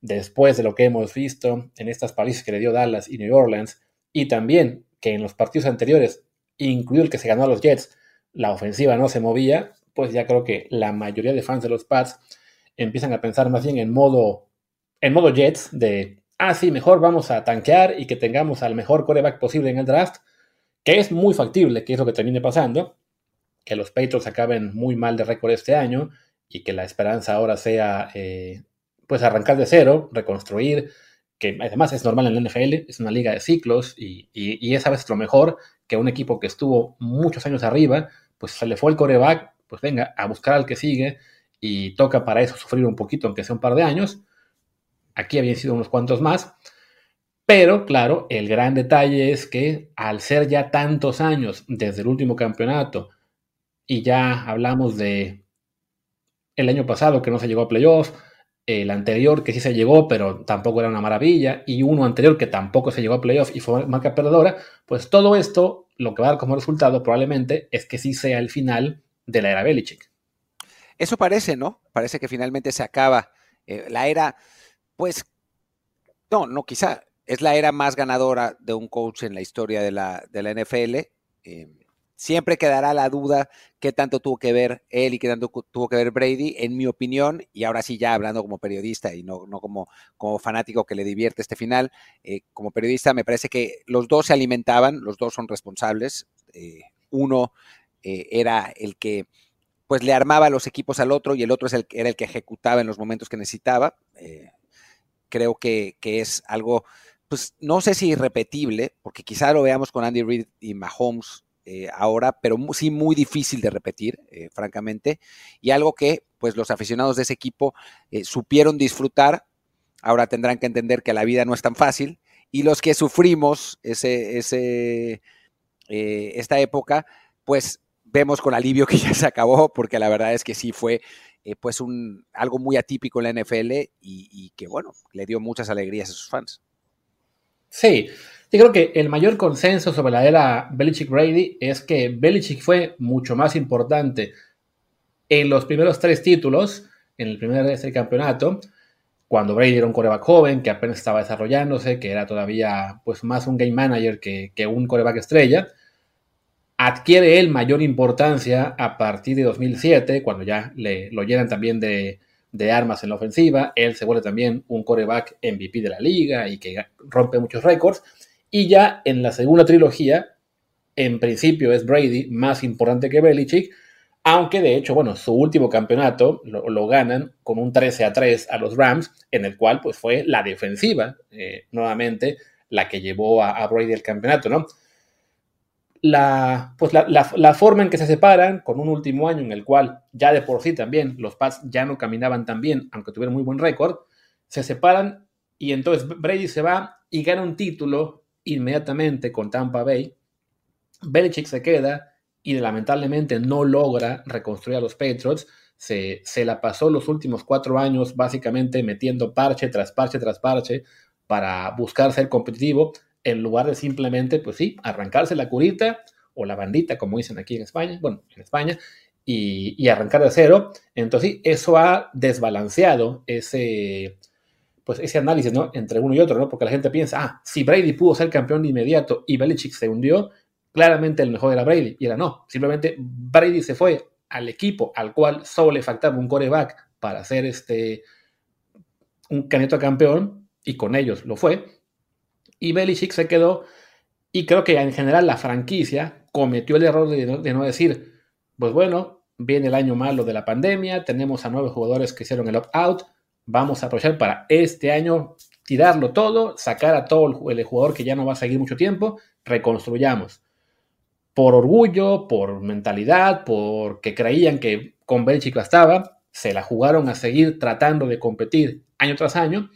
Speaker 2: Después de lo que hemos visto en estas palizas que le dio Dallas y New Orleans, y también que en los partidos anteriores incluido el que se ganó a los Jets, la ofensiva no se movía, pues ya creo que la mayoría de fans de los Pats empiezan a pensar más bien en modo, en modo Jets de, ah, sí, mejor vamos a tanquear y que tengamos al mejor coreback posible en el draft, que es muy factible, que es lo que termine pasando, que los Patriots acaben muy mal de récord este año y que la esperanza ahora sea, eh, pues, arrancar de cero, reconstruir que además es normal en la NFL, es una liga de ciclos y, y, esa vez lo mejor que un equipo que estuvo muchos años arriba, pues se le fue el coreback, pues venga, a buscar al que sigue y toca para eso sufrir un poquito, aunque sea un par de años. Aquí habían sido unos cuantos más. Pero, claro, el gran detalle es que al ser ya tantos años desde el último campeonato, y ya hablamos de el año pasado que no se llegó a playoffs, el anterior que sí se llegó, pero tampoco era una maravilla, y uno anterior que tampoco se llegó a playoff y fue marca perdedora, pues todo esto lo que va a dar como resultado probablemente es que sí sea el final de la era Belichick.
Speaker 1: Eso parece, ¿no? Parece que finalmente se acaba eh, la era, pues, no, no, quizá, es la era más ganadora de un coach en la historia de la, de la NFL. Eh, Siempre quedará la duda qué tanto tuvo que ver él y qué tanto tuvo que ver Brady, en mi opinión, y ahora sí ya hablando como periodista y no, no como, como fanático que le divierte este final, eh, como periodista me parece que los dos se alimentaban, los dos son responsables. Eh, uno eh, era el que pues le armaba los equipos al otro y el otro es el, era el que ejecutaba en los momentos que necesitaba. creo que, que es algo, pues no sé si irrepetible, porque quizá lo veamos con Andy Reid y Mahomes eh, ahora, pero sí muy difícil de repetir, eh, francamente, y algo que pues los aficionados de ese equipo eh, supieron disfrutar, ahora tendrán que entender que la vida no es tan fácil, y los que sufrimos ese, ese, esta época, pues vemos con alivio que ya se acabó, porque la verdad es que sí fue pues un, algo muy atípico en la NFL y, y que bueno, le dio muchas alegrías a sus fans.
Speaker 2: Sí, yo creo que el mayor consenso sobre la era Belichick-Brady es que Belichick fue mucho más importante en los primeros tres títulos, en el primer de este campeonato, cuando Brady era un coreback joven, que apenas estaba desarrollándose, que era todavía pues más un game manager que, un coreback estrella, adquiere él mayor importancia a partir de 2007, cuando ya le, lo llenan también de, de armas en la ofensiva, él se vuelve también un coreback MVP de la liga y que rompe muchos récords, y ya en la segunda trilogía, en principio es Brady más importante que Belichick, aunque de hecho, bueno, su último campeonato lo, ganan con un 13 a 3 a los Rams, en el cual pues fue la defensiva, eh, nuevamente, la que llevó a, Brady el campeonato, ¿no? La, pues la, forma en que se separan, con un último año en el cual ya de por sí también los Pats ya no caminaban tan bien, aunque tuvieron muy buen récord, se separan y entonces Brady se va y gana un título inmediatamente con Tampa Bay. Belichick se queda y lamentablemente no logra reconstruir a los Patriots. Se, se, la pasó los últimos cuatro años básicamente metiendo parche tras parche tras parche para buscar ser competitivo en lugar de simplemente, pues sí, arrancarse la curita o la bandita, como dicen aquí en España, bueno, en España, y, y arrancar de cero. Entonces, sí, eso ha desbalanceado ese, pues ese análisis, ¿no? Entre uno y otro, ¿no? Porque la gente piensa, ah, si Brady pudo ser campeón de inmediato y Belichick se hundió, claramente el mejor era Brady. Y era no, simplemente Brady se fue al equipo al cual solo le faltaba un coreback para hacer este un candidato campeón y con ellos lo fue. Y Belichick se quedó y creo que en general la franquicia cometió el error de no, de no decir, pues bueno, viene el año malo de la pandemia, tenemos a nueve jugadores que hicieron el opt-out, vamos a aprovechar para este año tirarlo todo, sacar a todo el jugador que ya no va a seguir mucho tiempo, reconstruyamos. Por orgullo, por mentalidad, porque creían que con Belichick estaba, se la jugaron a seguir tratando de competir año tras año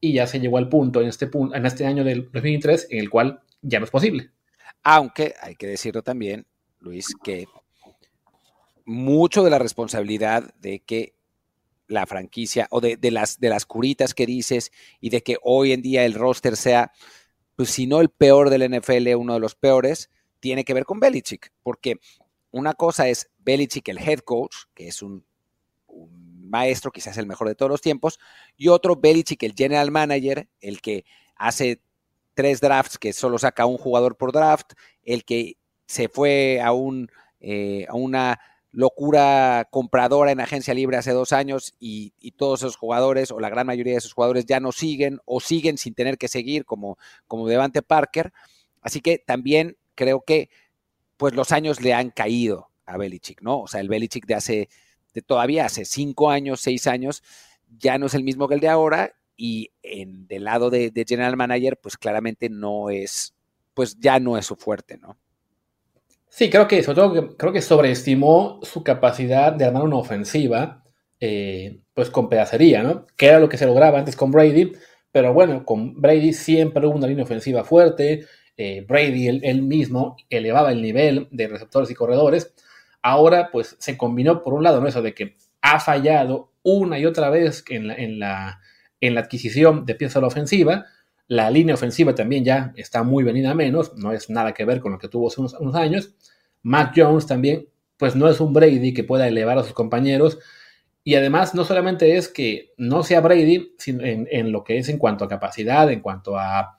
Speaker 2: y ya se llegó al punto en este, punto, en este año del 2023 en el cual ya no es posible.
Speaker 1: Aunque hay que decirlo también, Luis, que mucho de la responsabilidad de que la franquicia o de, las, de las curitas que dices y de que hoy en día el roster sea, pues si no el peor del NFL, uno de los peores, tiene que ver con Belichick, porque una cosa es Belichick, el head coach, que es un, maestro, quizás el mejor de todos los tiempos, y otro Belichick, el general manager, el que hace tres drafts que solo saca un jugador por draft, el que se fue a, un, eh, a una locura compradora en agencia libre hace dos años y, todos esos jugadores o la gran mayoría de esos jugadores ya no siguen o siguen sin tener que seguir como, como Devante Parker. Así que también creo que pues los años le han caído a Belichick, ¿no? O sea, el Belichick de hace, de todavía hace cinco años, seis años, ya no es el mismo que el de ahora y en, del lado de, de, general manager, pues claramente no es, pues ya no es su fuerte, ¿no?
Speaker 2: Sí, creo que sobre todo que sobreestimó su capacidad de armar una ofensiva, eh, pues con pedacería, ¿no? Que era lo que se lograba antes con Brady, pero bueno, con Brady siempre hubo una línea ofensiva fuerte, eh, Brady él, mismo elevaba el nivel de receptores y corredores, ahora pues se combinó por un lado, ¿no? Eso de que ha fallado una y otra vez en la, en la, en la adquisición de piezas de la ofensiva, la línea ofensiva también ya está muy venida a menos, no es nada que ver con lo que tuvo hace unos, años. Mac Jones también, pues no es un Brady que pueda elevar a sus compañeros. Y además, no solamente es que no sea Brady en, lo que es en cuanto a capacidad, en cuanto a,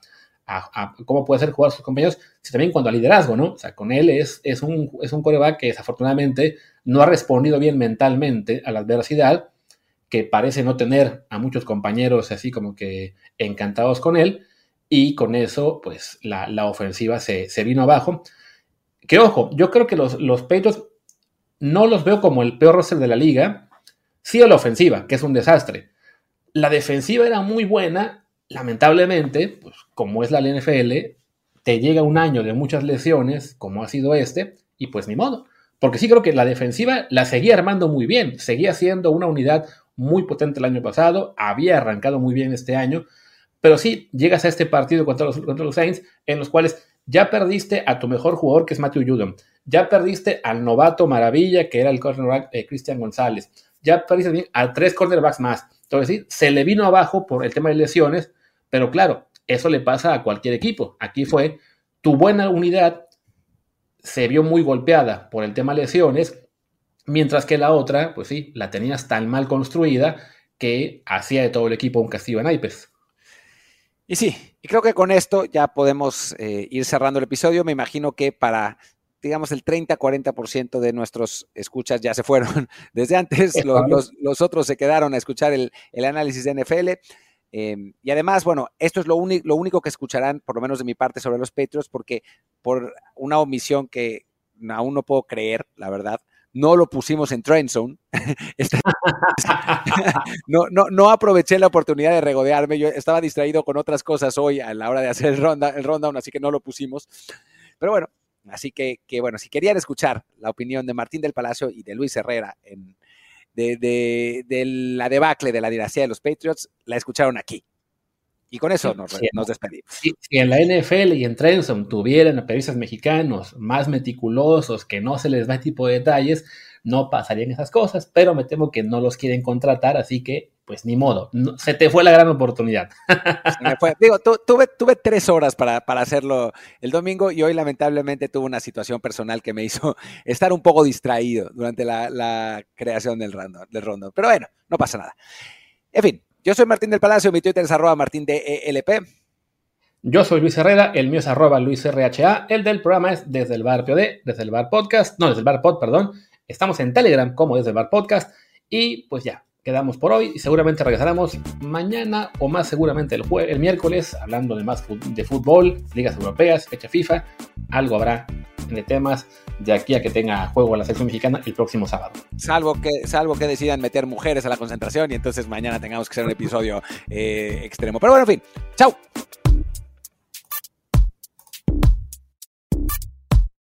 Speaker 2: cómo puede ser jugar a sus compañeros, sino también en cuanto a liderazgo, ¿no? O sea, con él es, es, un, es un coreback que desafortunadamente no ha respondido bien mentalmente a la adversidad que parece no tener a muchos compañeros así como que encantados con él, y con eso, pues la, ofensiva se, vino abajo. Que ojo, yo creo que los, los no los veo como el peor roster de la liga, sí a la ofensiva, que es un desastre. La defensiva era muy buena, lamentablemente, pues como es la NFL, te llega un año de muchas lesiones, como ha sido este, y pues ni modo. Porque sí creo que la defensiva la seguía armando muy bien, seguía siendo una unidad muy potente el año pasado, había arrancado muy bien este año, pero sí llegas a este partido contra los, Saints en los cuales ya perdiste a tu mejor jugador que es Matthew Judon, ya perdiste al novato maravilla que era el cornerback eh, Cristian González, ya perdiste a tres cornerbacks más. Entonces sí, se le vino abajo por el tema de lesiones, pero claro, eso le pasa a cualquier equipo. Aquí fue tu buena unidad se vio muy golpeada por el tema lesiones Mientras que la otra, pues sí, la tenías tan mal construida que hacía de todo el equipo un castigo en naipes.
Speaker 1: Y sí, y creo que con esto ya podemos eh, ir cerrando el episodio. Me imagino que para, digamos, el 30-40% de nuestros escuchas ya se fueron desde antes. Los, otros se quedaron a escuchar el, análisis de NFL. Em, y además, bueno, esto es lo, lo único que escucharán, por lo menos de mi parte, sobre los Patriots, porque por una omisión que aún no puedo creer, la verdad, no lo pusimos en Trend Zone. no, no, no aproveché la oportunidad de regodearme. Yo estaba distraído con otras cosas hoy a la hora de hacer el, ronda, el rundown, así que no lo pusimos. Pero bueno, así que, que, bueno, si querían escuchar la opinión de Martín del Palacio y de Luis Herrera en, de, de, de la debacle de la dinastía de los Patriots, la escucharon aquí. Y con eso nos, despedimos.
Speaker 2: Si, en la NFL y en Trenson tuvieran a periodistas mexicanos más meticulosos, que no se les da tipo de detalles, no pasarían esas cosas, pero me temo que no los quieren contratar, así que pues ni modo, se te fue la gran oportunidad.
Speaker 1: Digo, tuve, tuve tres horas para, hacerlo el domingo y hoy lamentablemente tuve una situación personal que me hizo estar un poco distraído durante la, creación del rondo, del rondo. Pero bueno, no pasa nada. En fin, yo soy Martín del Palacio, mi Twitter es arroba martín de ELP.
Speaker 2: Yo soy Luis Herrera, el mío es arroba luisrha, el del programa es desde el bar POD, desde el bar podcast, no, desde el bar pod, perdón. Estamos en Telegram como desde el bar podcast y pues ya, quedamos por hoy y seguramente regresaremos mañana o más seguramente el, el miércoles hablando de más de fútbol, ligas europeas, fecha FIFA, algo habrá de temas de aquí a que tenga juego la selección mexicana el próximo sábado.
Speaker 1: Salvo que, salvo que decidan meter mujeres a la concentración y entonces mañana tengamos que hacer un episodio eh, extremo. Pero bueno, en fin, chao.